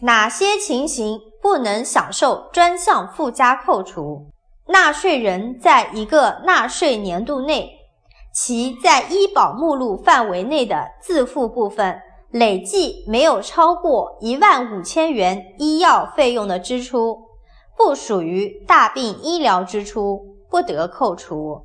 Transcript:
哪些情形不能享受专项附加扣除？纳税人在一个纳税年度内其在医保目录范围内的自付部分累计没有超过一万五千元医药费用的支出不属于大病医疗支出不得扣除。